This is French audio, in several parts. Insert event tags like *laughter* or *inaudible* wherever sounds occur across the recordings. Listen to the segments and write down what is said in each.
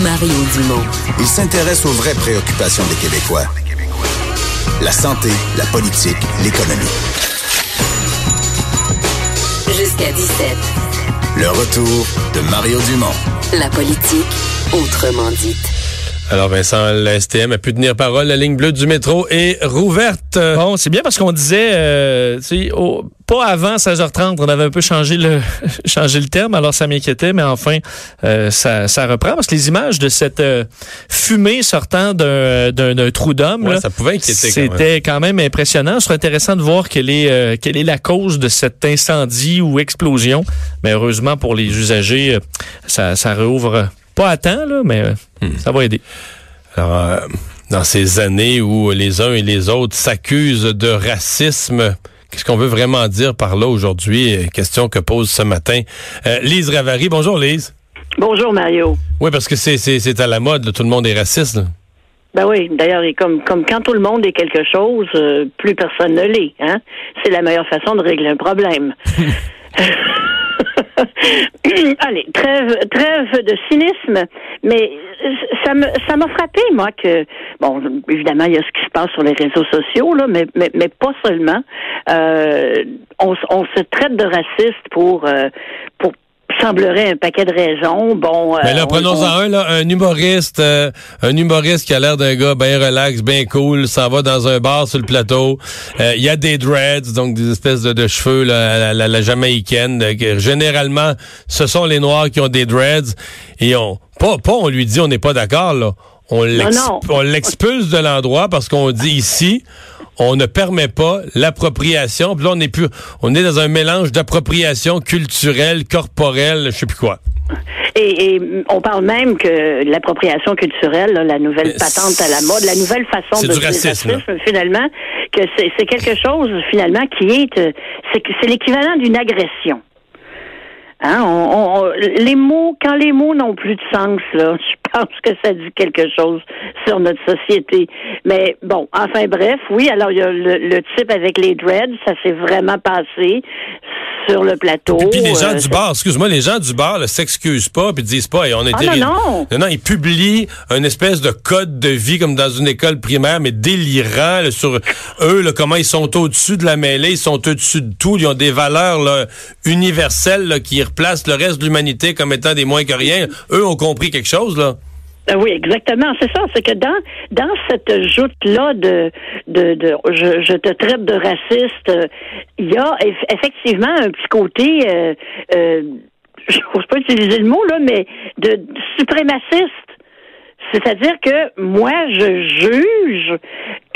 Mario Dumont. Il s'intéresse aux vraies préoccupations des Québécois. La santé, la politique, l'économie. Jusqu'à 17. Le retour de Mario Dumont. La politique, autrement dite. Alors Vincent, le STM a pu tenir parole. La ligne bleue du métro est rouverte. Bon, c'est bien parce qu'on disait, euh, au- pas avant 16h30, on avait un peu changé le, *laughs* changé le terme, alors ça m'inquiétait, mais enfin, euh, ça, ça reprend parce que les images de cette euh, fumée sortant d'un, trou d'homme, Ouais, ça pouvait inquiéter c'était quand même impressionnant. Ce serait intéressant de voir quelle est, euh, quelle est la cause de cet incendie ou explosion. Mais heureusement pour les usagers, ça, ça réouvre pas à temps, là, mais euh, Hmm. ça va aider. Alors, euh, dans ces années où les uns et les autres s'accusent de racisme, qu'est-ce qu'on veut vraiment dire par là aujourd'hui? Question que pose ce matin euh, Lise Ravary. Bonjour Lise. Bonjour Mario. Oui, parce que c'est, c'est, c'est à la mode, là, tout le monde est raciste. là. Ben oui, d'ailleurs, et comme comme quand tout le monde est quelque chose, euh, plus personne ne l'est. Hein? C'est la meilleure façon de régler un problème. *laughs* Allez, trêve, trêve de cynisme, mais ça me ça m'a frappé moi que bon évidemment il y a ce qui se passe sur les réseaux sociaux là, mais mais, pas seulement. Euh, on, on se traite de raciste pour euh, pour semblerait un paquet de raisons. Bon, Mais euh, là, on- prenons-en on- un, là, un humoriste, euh, un humoriste qui a l'air d'un gars bien relax, bien cool, s'en va dans un bar sur le plateau. Euh, Il y a des dreads, donc des espèces de, de cheveux là, la, la- la jamaïcaine. euh, généralement, ce sont les Noirs qui ont des dreads. Et on, pas, pas on lui dit on n'est pas d'accord, là. On l'expulse de l'endroit parce qu'on dit ici, on ne permet pas l'appropriation. Puis là, on est plus, on est dans un mélange d'appropriation culturelle, corporelle, je sais plus quoi. Et, et on parle même que l'appropriation culturelle, là, la nouvelle Mais patente à la mode, la nouvelle façon de du racisme, finalement, que c'est quelque chose finalement qui est, euh, c'est l'équivalent d'une agression. Hein, on, on- les mots, quand les mots n'ont plus de sens, là, *laughs* je pense que ça dit quelque chose sur notre société. Mais bon, enfin bref, oui. Alors il y a le, le type avec les dreads, ça s'est vraiment passé sur le plateau. Puis, puis les gens Euh, du bar, excuse-moi, les gens du bar ne s'excusent pas puis disent pas, et on été Ah, non, non. non, non, ils publient une espèce de code de vie comme dans une école primaire, mais délirant là, sur eux, là, comment ils sont au-dessus de la mêlée, ils sont au-dessus de tout, ils ont des valeurs là, universelles qui replacent le reste de l'humanité comme étant des moins que rien. Eux ont compris quelque chose là. Euh, Oui, exactement. C'est ça. C'est que dans dans cette joute là de de, de je, je te traite de raciste, euh, il y a eff- effectivement un petit côté. Euh, euh, je n'ose pas utiliser le mot là, mais de, de suprémaciste. C'est-à-dire que moi, je juge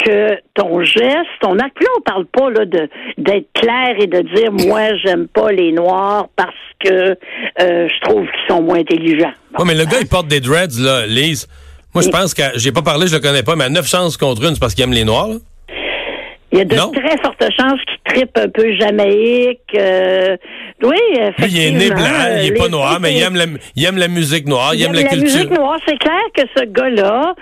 que ton geste, ton acte, là, on parle pas là de d'être clair et de dire moi j'aime pas les noirs parce que euh, je trouve qu'ils sont moins intelligents. Ouais, mais le gars, il porte des dreads, là, Lise. Moi, je pense que j'ai pas parlé, je le connais pas, mais à 9 chances contre une, c'est parce qu'il aime les Noirs. là. Il y a de Non. très fortes chances qu'il trippe un peu jamaïque. euh, oui, effectivement. il est né blanc, il est pas noir, mais il aime la, il aime la musique noire, il, aime la, culture. musique noire. C'est clair que ce gars-là,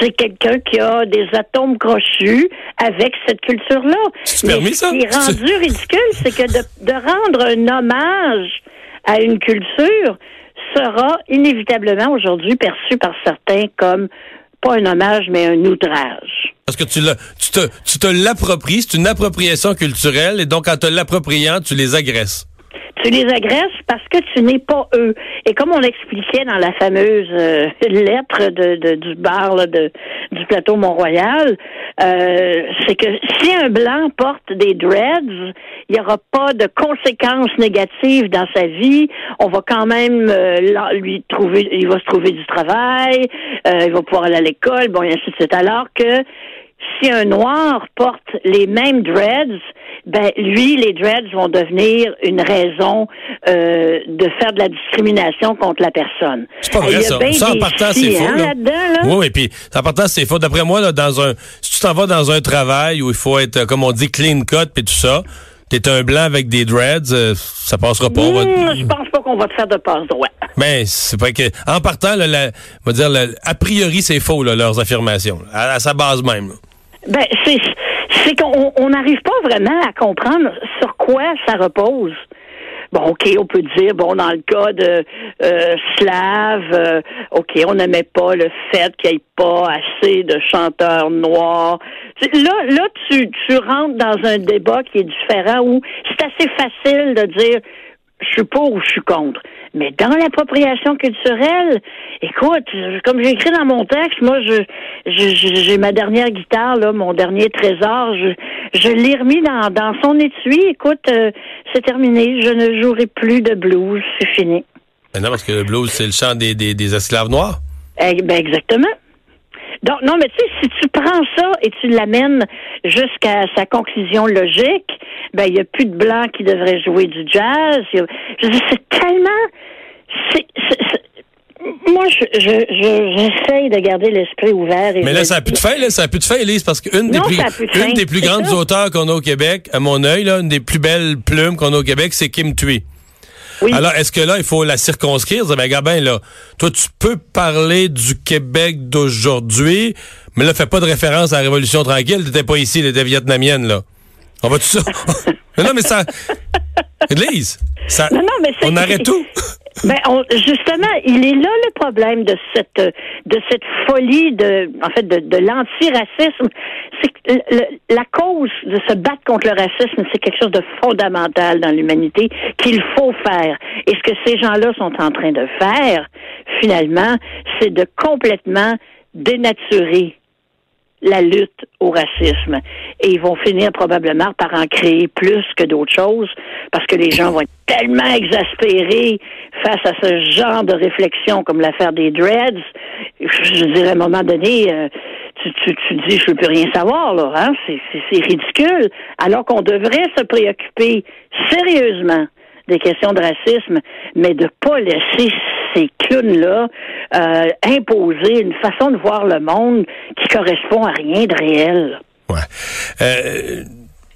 c'est quelqu'un qui a des atomes crochus avec cette culture-là. Mais permis, ce ça? qui est rendu ridicule, c'est que de, de rendre un hommage à une culture sera inévitablement aujourd'hui perçu par certains comme pas un hommage, mais un outrage. Parce que tu, tu te, tu te l'appropries, c'est une appropriation culturelle, et donc en te l'appropriant, tu les agresses. Tu les agresses parce que tu n'es pas eux. Et comme on l'expliquait dans la fameuse euh, *laughs* lettre de, de- du bar là, de, du plateau Mont-Royal, euh, c'est que si un blanc porte des dreads, il n'y aura pas de conséquences négatives dans sa vie. On va quand même euh, lui trouver, il va se trouver du travail, euh, il va pouvoir aller à l'école, bon, et ainsi de suite. Alors que si un noir porte les mêmes dreads, ben lui, les dreads vont devenir une raison euh, de faire de la discrimination contre la personne. C'est pas Il y vrai, a ça. Ça, en partant, c'est faux. hein, là. là. Oui, oui, puis en partant, c'est faux. D'après moi, là, dans un, si tu t'en vas dans un travail où il faut être, comme on dit, clean cut, puis tout ça, t'es un blanc avec des dreads, euh, ça passera pas. on va- je pense pas qu'on va te faire de passe droit. Ben, c'est pas que. En partant, là, la- on va dire, la- a priori, c'est faux, là, leurs affirmations. À, à sa base même. là. Ben, c'est c'est qu'on on n'arrive pas vraiment à comprendre sur quoi ça repose. bon, OK, on peut dire, bon, dans le cas de euh, Slave, euh, OK, on n'aimait pas le fait qu'il n'y ait pas assez de chanteurs noirs. Là, là tu, tu rentres dans un débat qui est différent où c'est assez facile de dire je suis pour ou je suis contre. Mais dans l'appropriation culturelle, écoute, comme j'ai écrit dans mon texte, moi, je, j'ai ma dernière guitare, là, mon dernier trésor, je, je l'ai remis dans, dans son étui. Écoute, euh, c'est terminé, je ne jouerai plus de blues, c'est fini. Ben non, parce que le blues, c'est le chant des, des, des esclaves noirs. Eh, ben exactement. Donc, non, mais tu sais, si tu prends ça et tu l'amènes jusqu'à sa conclusion logique, ben, il n'y a plus de blancs qui devraient jouer du jazz. A- Je dire, c'est tellement. Moi, je, je, je- j'essaye de garder l'esprit ouvert. Et Mais là, ça a dis- plus de fin, là. Ça plus de fin, Elise, parce qu'une des plus, de une des plus grandes ça. auteurs qu'on a au Québec, à mon œil, là, une des plus belles plumes qu'on a au Québec, c'est Kim Thuy. Oui. Alors, est-ce que là, il faut la circonscrire? Dire, ben, Gabin, là, toi, tu peux parler du Québec d'aujourd'hui, mais là, fais pas de référence à la Révolution tranquille. T'étais pas ici, t'étais vietnamienne, là. On va tout ça? *laughs* mais non, mais ça... Elise, ça... Non, non, mais on arrête tout. *laughs* Ben, on- justement, il est là le problème de cette de cette folie de en fait de, de l'antiracisme. C'est que le- la cause de se battre contre le racisme, c'est quelque chose de fondamental dans l'humanité qu'il faut faire. Et ce que ces gens-là sont en train de faire, finalement, c'est de complètement dénaturer la lutte au racisme. Et ils vont finir probablement par en créer plus que d'autres choses parce que les gens vont être tellement exaspérés face à ce genre de réflexion comme l'affaire des dreads. Je dirais à un moment donné, euh, tu, tu, tu dis, je veux plus rien savoir, là. Hein? C'est ridicule. Alors qu'on devrait se préoccuper sérieusement des questions de racisme, mais de pas laisser ces clowns-là euh, imposer une façon de voir le monde qui correspond à rien de réel. Euh,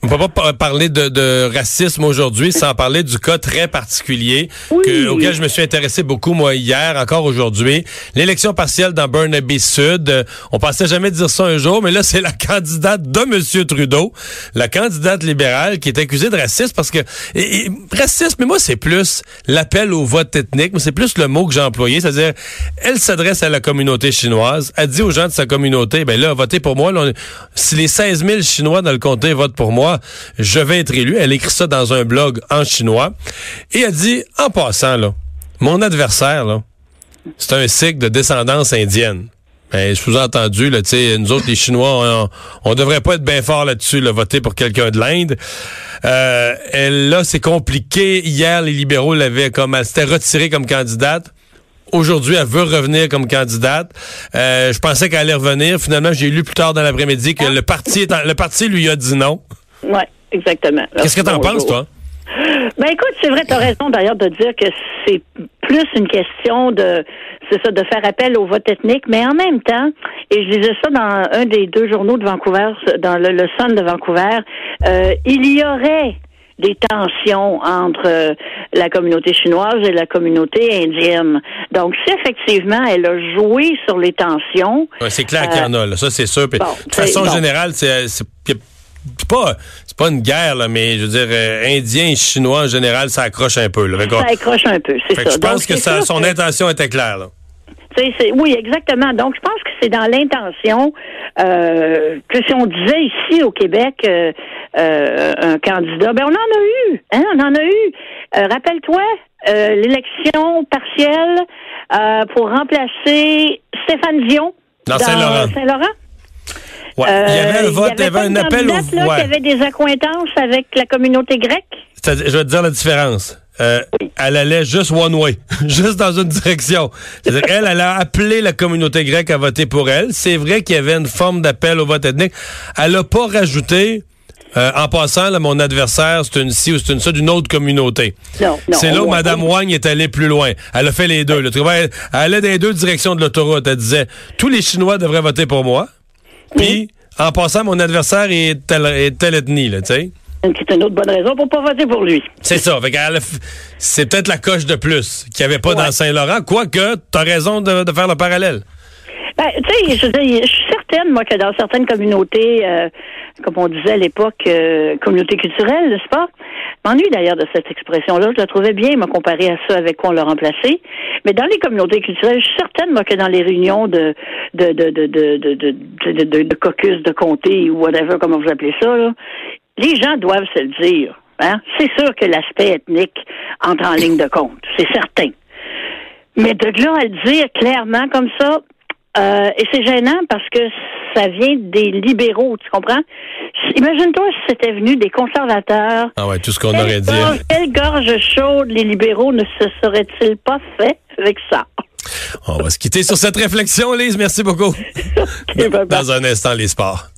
on peut pas pa- parler de, de racisme aujourd'hui sans parler du cas très particulier Oui. que- auquel je me suis intéressé beaucoup moi hier, encore aujourd'hui. L'élection partielle dans Burnaby Sud. On pensait jamais dire ça un jour, mais là c'est la candidate de Monsieur Trudeau, la candidate libérale qui est accusée de racisme parce que et- et, racisme, mais moi c'est plus l'appel au vote ethnique, mais c'est plus le mot que j'ai employé, c'est-à-dire elle s'adresse à la communauté chinoise, elle dit aux gens de sa communauté, ben là votez pour moi. Là, on- si les 16 000 Chinois dans le comté votent pour moi, je vais être élu. Elle écrit ça dans un blog en chinois. Et elle dit, en passant, là, mon adversaire, là, c'est un sikh de descendance indienne. Ben, sous-entendu, là, tu sais, nous autres, les Chinois, on, on devrait pas être bien fort là-dessus, là, voter pour quelqu'un de l'Inde. Euh, elle, là, c'est compliqué. Hier, les libéraux l'avaient comme, elle s'était retirée comme candidate. Aujourd'hui, elle veut revenir comme candidate. Euh, je pensais qu'elle allait revenir. Finalement, j'ai lu plus tard dans l'après-midi que le parti, est en- le parti lui a dit non. Oui, exactement. Qu'est-ce que t'en Bonjour. penses, toi? Ben écoute, c'est vrai, tu as raison d'ailleurs de dire que c'est plus une question de c'est ça, de faire appel au vote ethnique, mais en même temps, et je lisais ça dans un des deux journaux de Vancouver, dans le, le Sun de Vancouver, euh, il y aurait des tensions entre euh, la communauté chinoise et la communauté indienne. Donc, si effectivement elle a joué sur les tensions, Ouais, c'est clair qu'il y en a, là. ça c'est sûr. Puis, bon, de façon bon. générale, c'est c'est- pas c'est pas une guerre là, mais je veux dire euh, Indiens et Chinois en général, ça accroche un peu. Là. Fait ça accroche un peu, c'est ça. je pense Donc, que ça- son que- intention était claire. Là. Oui, exactement. Donc, je pense que c'est dans l'intention euh, que si on disait ici au Québec euh, euh, un candidat, ben on en a eu, hein, on en a eu. Rappelle-toi l'élection partielle pour remplacer Stéphane Dion Dans Saint-Laurent. Saint-Laurent. Ouais. il y avait un Euh, vote, il y avait, un appel au là, ouais. qui avait des accointances avec la communauté grecque? C'est-à-dire, Je vais te dire la différence. Euh, Elle allait juste one way, *laughs* juste dans une direction. C'est-à-dire, elle, elle a appelé la communauté grecque à voter pour elle. C'est vrai qu'il y avait une forme d'appel au vote ethnique. Elle n'a pas rajouté, euh, en passant, là, mon adversaire, c'est une ci ou c'est une ça d'une autre communauté. Non, non. C'est là où Mme Wang est allée plus loin. Elle a fait les deux. là. Elle allait dans les deux directions de l'autoroute. Elle disait, tous les Chinois devraient voter pour moi. Puis, en passant, mon adversaire est telle, est telle ethnie, là, tu sais. C'est une autre bonne raison pour pas voter pour lui. C'est ça. C'est peut-être la coche de plus qu'il n'y avait pas Ouais. dans Saint-Laurent. Quoique, tu as raison de, de faire le parallèle. Ben, tu sais, je, suis certaine moi, que dans certaines communautés, euh, comme on disait à l'époque, euh, communautés culturelles, n'est-ce pas? M'ennuie d'ailleurs de cette expression-là. Je la trouvais bien, me comparer à ça avec quoi on l'a remplacé. Mais dans les communautés culturelles, je suis certaine, moi, que dans les réunions de de de de de de, de, de, de, de caucus de comté ou whatever, comment vous appelez ça, là, les gens doivent se le dire. Hein? C'est sûr que l'aspect ethnique entre en ligne de compte, c'est certain. Mais de là à le dire clairement comme ça, euh, et c'est gênant parce que ça vient des libéraux, tu comprends? Imagine-toi si c'était venu des conservateurs. Ah ouais, tout ce qu'on aurait dit. gorge- Quelle gorge chaude les libéraux ne se seraient-ils pas fait avec ça? On va se quitter sur cette réflexion, Lise. Merci beaucoup. *laughs* Dans un instant, les sports.